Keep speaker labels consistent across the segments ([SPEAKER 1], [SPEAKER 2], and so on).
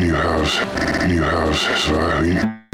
[SPEAKER 1] New house, New house.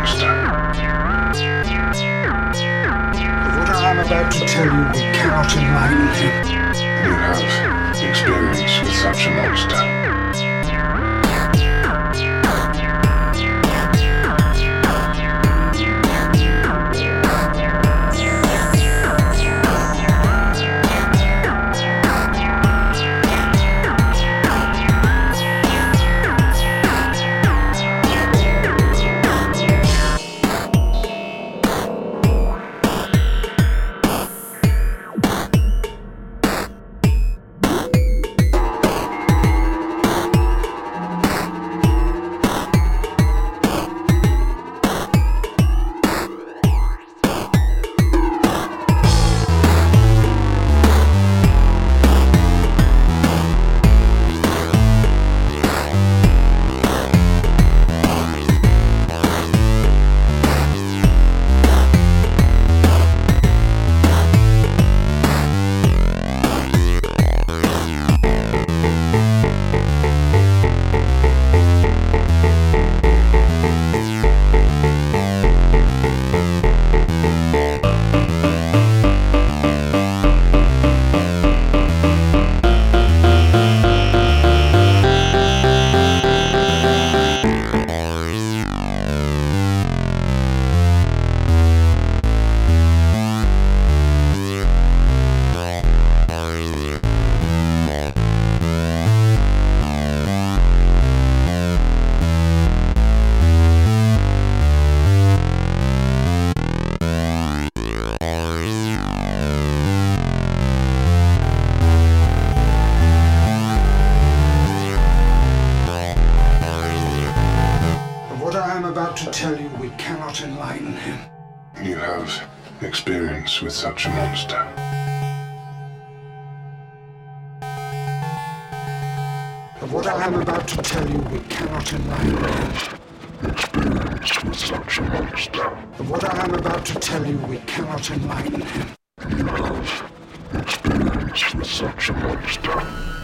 [SPEAKER 2] What I'm about to tell you, cannot enlighten him.
[SPEAKER 1] You have experience with such a monster.
[SPEAKER 2] To tell you, we cannot enlighten him.
[SPEAKER 1] You have experience with such a monster.
[SPEAKER 2] Of What I am about to tell you, we cannot enlighten him.
[SPEAKER 1] Experience with such a monster.
[SPEAKER 2] Of What I am about to tell you, we cannot enlighten him.
[SPEAKER 1] You have experience with such a monster.